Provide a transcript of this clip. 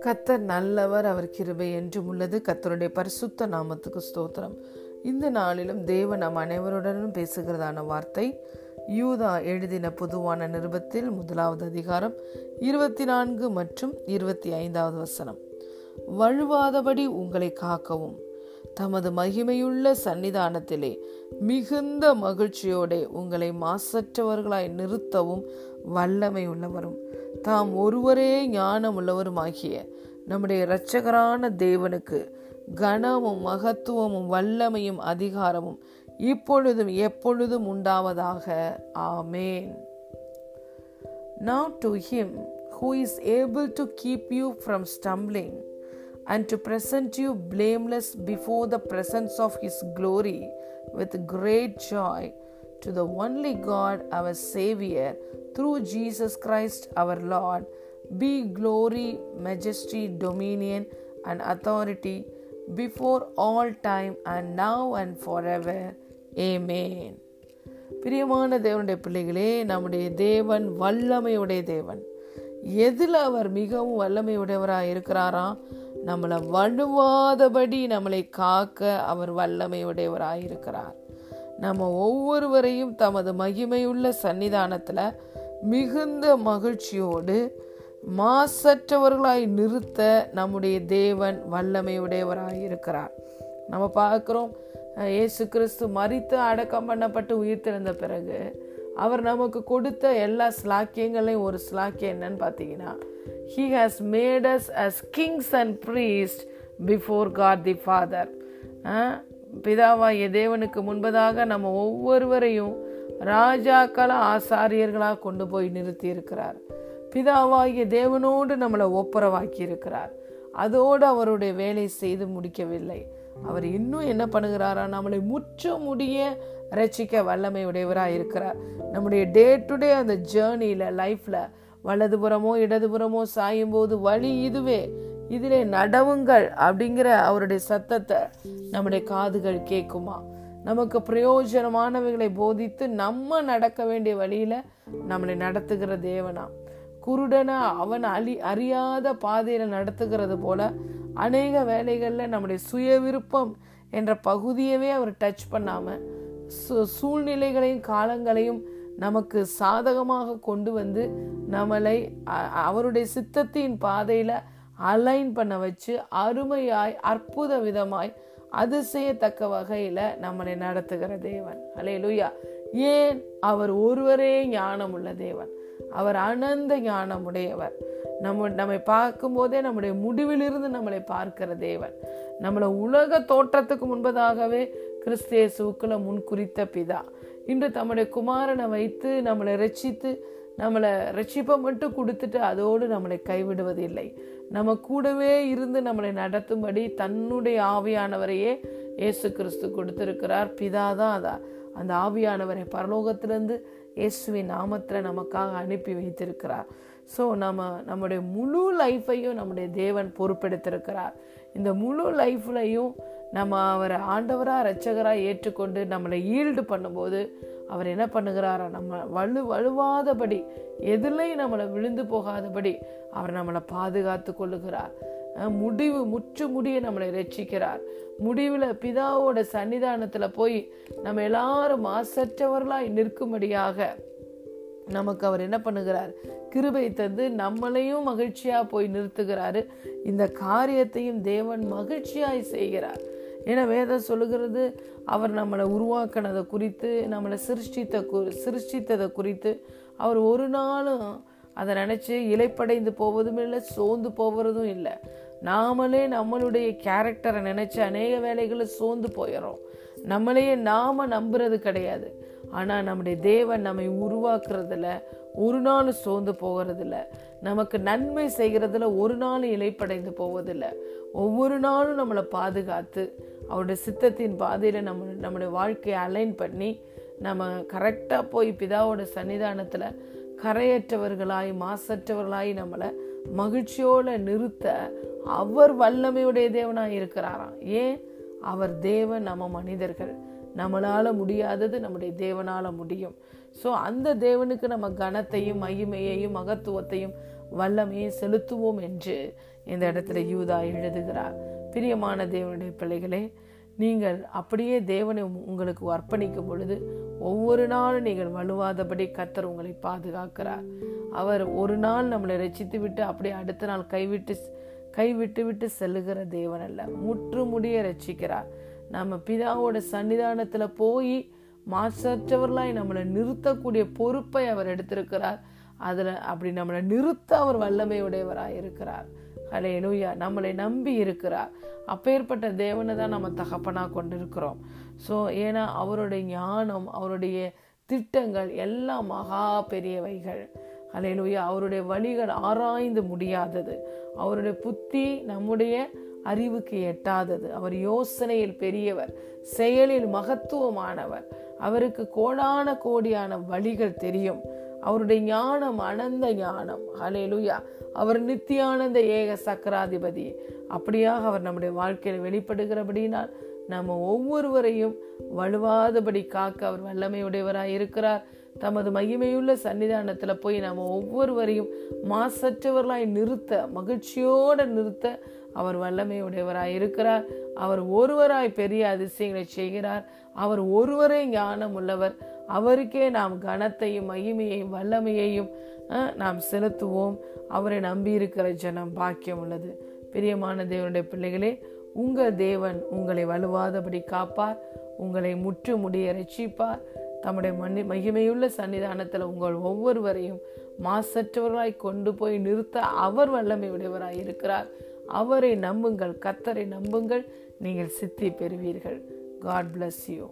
கத்தர் நல்லவர் அவர் கிருபை என்றும் உள்ளது. கத்தருடைய பரிசுத்த நாமத்துக்கு ஸ்தோத்திரம். இந்த நாளிலும் தேவன் நம் அனைவருடனும் பேசுகிறதான வார்த்தை யூதா எழுதின பொதுவான நிருபத்தில் முதலாவது அதிகாரம் இருபத்தி நான்கு மற்றும் இருபத்தி ஐந்தாவது வசனம். வழுவாதபடி உங்களை காக்கவும். தமது மகிமையுள்ள சன்னிதானத்திலே மிகுந்த மகிழ்ச்சியோட உங்களை மாசற்றவர்களாய் நிறுத்தவும் வல்லமை உள்ளவரும் தாம் ஒருவரே ஞானம் உள்ளவருமாகிய நம்முடைய இரட்சகரான தேவனுக்கு கனமும் மகத்துவமும் வல்லமையும் அதிகாரமும் இப்பொழுதும் எப்பொழுதும் உண்டாவதாக. ஆமேன். Now to him who is able to keep you from stumbling and to present you blameless before the presence of his glory with great joy, to the only God, our Savior, through Jesus Christ our Lord, be glory, majesty, dominion, and authority before all time and now and forever. Amen. பிரியமான தேவனுடைய பிள்ளைகளே நம்முடைய தேவன் வல்லமையுடைய தேவன் எதில் அவர் மிகவும் வல்லமையுடையவராக இருக்கிறாரா நம்மளை வழுவாதபடி நம்மளை காக்க அவர் வல்லமையுடையவராக இருக்கிறார் நம்ம ஒவ்வொருவரையும் தமது மகிமையுள்ள சன்னிதானத்தில் மிகுந்த மகிழ்ச்சியோடு மாசற்றவர்களாய் நிறுத்த நம்முடைய தேவன் வல்லமையுடையவராயிருக்கிறார். நம்ம பார்க்குறோம் இயேசு கிறிஸ்து மறித்து அடக்கம் பண்ணப்பட்டு உயிர் திறந்த பிறகு அவர் நமக்கு கொடுத்த எல்லா ஸ்லாக்கியங்களையும் ஒரு ஸ்லாக்கியம் என்னன்னு பார்த்தீங்கன்னா he has made us us kings and priest before God the father பிதாவாய தேவனுக்கு முன்பதாக நம்ம ஒவ்வொருவரையும் ராஜாக்கள ஆசாரியர்களாக கொண்டு போய் நிறுத்தி இருக்கிறார் பிதாவாகிய தேவனோடு நம்மளை ஒப்புரவாக்கி இருக்கிறார் அதோடு அவருடைய வேலை செய்து முடிக்கவில்லை. அவர் இன்னும் என்ன பண்ணுகிறாரா? நம்மளை முற்ற முடிய ரசிக்க வல்லமை உடையவராக இருக்கிறார் நம்முடைய டே டு டே அந்த ஜேர்னியில் லைஃப்பில் வலதுபுறமோ இடதுபுறமோ சாயும் போது வழி இதுவே. இதிலே நடவுங்கள் அப்படிங்கிற அவருடைய சத்தத்தை நம்முடைய காதுகள் கேட்குமா? நமக்கு பிரயோஜனமானவைகளை போதித்து நம்ம நடக்க வேண்டிய வழியில நம்மளை நடத்துகிற தேவனா? குருடனை அவன் அழி அறியாத பாதையில நடத்துகிறது போல அநேக வேலைகளில் நம்முடைய சுய விருப்பம் என்ற பகுதியவே அவர் டச் பண்ணாம சூழ்நிலைகளையும் காலங்களையும் நமக்கு சாதகமாக கொண்டு வந்து நம்மளை அவருடைய சித்தத்தின் பாதையில அலைன் பண்ண வச்சு அருமையாய் அற்புத விதமாய் அதிசயத்தக்க வகையில நம்மளை நடத்துகிற தேவன். அலே லூயா ஏன்? அவர் ஒருவரே ஞானம் உள்ள தேவன். அவர் அனந்த ஞானம் உடையவர் நம்ம நம்மை பார்க்கும் போதே நம்முடைய முடிவிலிருந்து நம்மளை பார்க்கிற தேவன். நம்மளை உலக தோற்றத்துக்கு முன்பதாகவே கிறிஸ்தேசுக்குள்ள முன்குறித்த பிதா. இன்று தம்முடைய குமாரனை வைத்து நம்மளை ரட்சித்து நம்மளை ரட்சிப்பை மட்டும் கொடுத்துட்டு அதோடு நம்மளை கைவிடுவதில்லை. நம்ம கூடவே இருந்து நம்மளை நடத்தும்படி தன்னுடைய ஆவியானவரையே இயேசு கிறிஸ்து கொடுத்திருக்கிறார். பிதா தான் அதான் அந்த ஆவியானவரை பரலோகத்திலிருந்து இயேசுவின் நாமத்தில் நமக்காக அனுப்பி வைத்திருக்கிறார். ஸோ நம்ம நம்முடைய முழு லைஃப்பையும் நம்முடைய தேவன் பொறுப்பெடுத்திருக்கிறார் இந்த முழு லைஃப்லையும் நம்ம அவரை ஆண்டவராக ரட்சகராக ஏற்றுக்கொண்டு நம்மளை ஈல்டு பண்ணும்போது அவர் என்ன பண்ணுகிறாரா? நம்ம வலு வலுவாதபடி எதுலையும் நம்மளை விழுந்து போகாதபடி அவர் நம்மளை பாதுகாத்து கொள்ளுகிறார். முடிவு முற்று முடிய நம்மளை ரட்சிக்கிறார் முடிவில் பிதாவோட சன்னிதானத்தில் போய் நம்ம எல்லாரும் மாசற்றவர்களாய் நிற்கும்படியாக நமக்கு அவர் என்ன பண்ணுகிறார்? கிருபை தந்து நம்மளையும் மகிழ்ச்சியாக போய் நிறுத்துகிறாரு. இந்த காரியத்தையும் தேவன் மகிழ்ச்சியாய் செய்கிறார். ஏன்னா வேதம் சொல்லுகிறது அவர் நம்மளை உருவாக்கினதை குறித்து நம்மளை சிருஷ்டித்த சிருஷ்டித்ததை குறித்து. அவர் ஒரு நாளும் அதை நினச்சி இலைப்படைந்து போவதும் இல்லை சோர்ந்து போகிறதும் இல்லை. நாமளே நம்மளுடைய கேரக்டரை நினச்சி அநேக வேலைகளை சோர்ந்து போயிடும் நம்மளையே நாம் நம்புறது கிடையாது. ஆனால் நம்முடைய தேவன் நம்மை உருவாக்குறதுல ஒரு நாள் சோர்ந்து போகிறதில்ல. நமக்கு நன்மை செய்கிறதுல ஒரு நாள் இலைப்படைந்து போவதில்லை. ஒவ்வொரு நாளும் நம்மளை பாதுகாத்து அவருடைய சித்தத்தின் பாதையில் நம்ம நம்முடைய வாழ்க்கையை அலைன் பண்ணி நம்ம கரெக்டாக போய் பிதாவோட சன்னிதானத்தில் கரையற்றவர்களாய் மாசற்றவர்களாய் நம்மளை மகிழ்ச்சியோட நிறுத்த அவர் வல்லமையுடைய தேவனாக இருக்கிறாராம். ஏன்? அவர் தேவன் நம்ம மனிதர்கள். நம்மளால முடியாதது நம்முடைய தேவனால முடியும். ஸோ அந்த தேவனுக்கு நம்ம கனத்தையும் மகிமையையும் மகத்துவத்தையும் வல்லமையும் செலுத்துவோம் என்று இந்த இடத்துல யூதா எழுதுகிறார். பிரியமான தேவனுடைய பிள்ளைகளே நீங்கள் அப்படியே தேவனை உங்களுக்கு அர்ப்பணிக்கும் பொழுது ஒவ்வொரு நாளும் நீங்கள் வலுவாதபடி கத்தர் உங்களை பாதுகாக்கிறார். அவர் ஒரு நாள் நம்மளை ரசித்து விட்டு அப்படியே அடுத்த நாள் கைவிட்டு கைவிட்டு விட்டு செல்லுகிற தேவன் அல்ல. முற்று முடிய ரசிக்கிறார் நம்ம பிதாவோட சன்னிதானத்தில் போய் மாசற்றவர்களாய் நம்மளை நிறுத்தக்கூடிய பொறுப்பை அவர் எடுத்திருக்கிறார். அதில் அப்படி நம்மளை நிறுத்த அவர் வல்லமையுடையவராக இருக்கிறார் ஹலே லூயா நம்மளை நம்பி இருக்கிறார். அப்பேற்பட்ட தேவனை தான் நம்ம தகப்பனாக கொண்டிருக்கிறோம். ஸோ ஏன்னா அவருடைய ஞானம் அவருடைய திட்டங்கள் எல்லாம் மகா பெரியவைகள். அலையிலுயா அவருடைய வழிகள் ஆராய்ந்து முடியாதது. அவருடைய புத்தி நம்முடைய அறிவுக்கு எட்டாதது. அவர் யோசனையில் பெரியவர் செயலில் மகத்துவமானவர். அவருக்கு கோடான கோடியான வழிகள் தெரியும். அவருடைய ஞானம் அனந்த ஞானம். ஹலேலுயா அவர் நித்தியானந்த ஏக சக்கராதிபதி. அப்படியாக அவர் நம்முடைய வாழ்க்கையில் வெளிப்படுகிறபடினால் நம்ம ஒவ்வொருவரையும் வலுவாதபடி காக்க அவர் வல்லமையுடையவராய் இருக்கிறார். தமது மகிமையுள்ள சன்னிதானத்தில் போய் நம்ம ஒவ்வொருவரையும் மாசற்றவர்களாய் நிறுத்த மகிழ்ச்சியோடு நிறுத்த அவர் வல்லமையுடையவராய் இருக்கிறார். அவர் ஒருவராய் பெரிய அதிசயங்களை செய்கிறார். அவர் ஒருவரே ஞானம் உள்ளவர் அவருக்கே நாம் கனத்தையும் மகிமையையும் வல்லமையையும் நாம் செலுத்துவோம். அவரை நம்பி இருக்கிற ஜனம் பாக்கியம் உள்ளது. பிரியமான தேவனுடைய பிள்ளைகளே உங்கள் தேவன் உங்களை வலுவாதபடி காப்பார். உங்களை முற்று முடிய ரட்சிப்பார் தம்முடைய மண்ணி மகிமையுள்ள சன்னிதானத்தில் உங்கள் ஒவ்வொருவரையும் மாசற்றவராய் கொண்டு போய் நிறுத்த அவர் வல்லமை உடையவராய் இருக்கிறார். அவரை நம்புங்கள் கத்தரை நம்புங்கள். நீங்கள் சித்தி பெறுவீர்கள். God bless you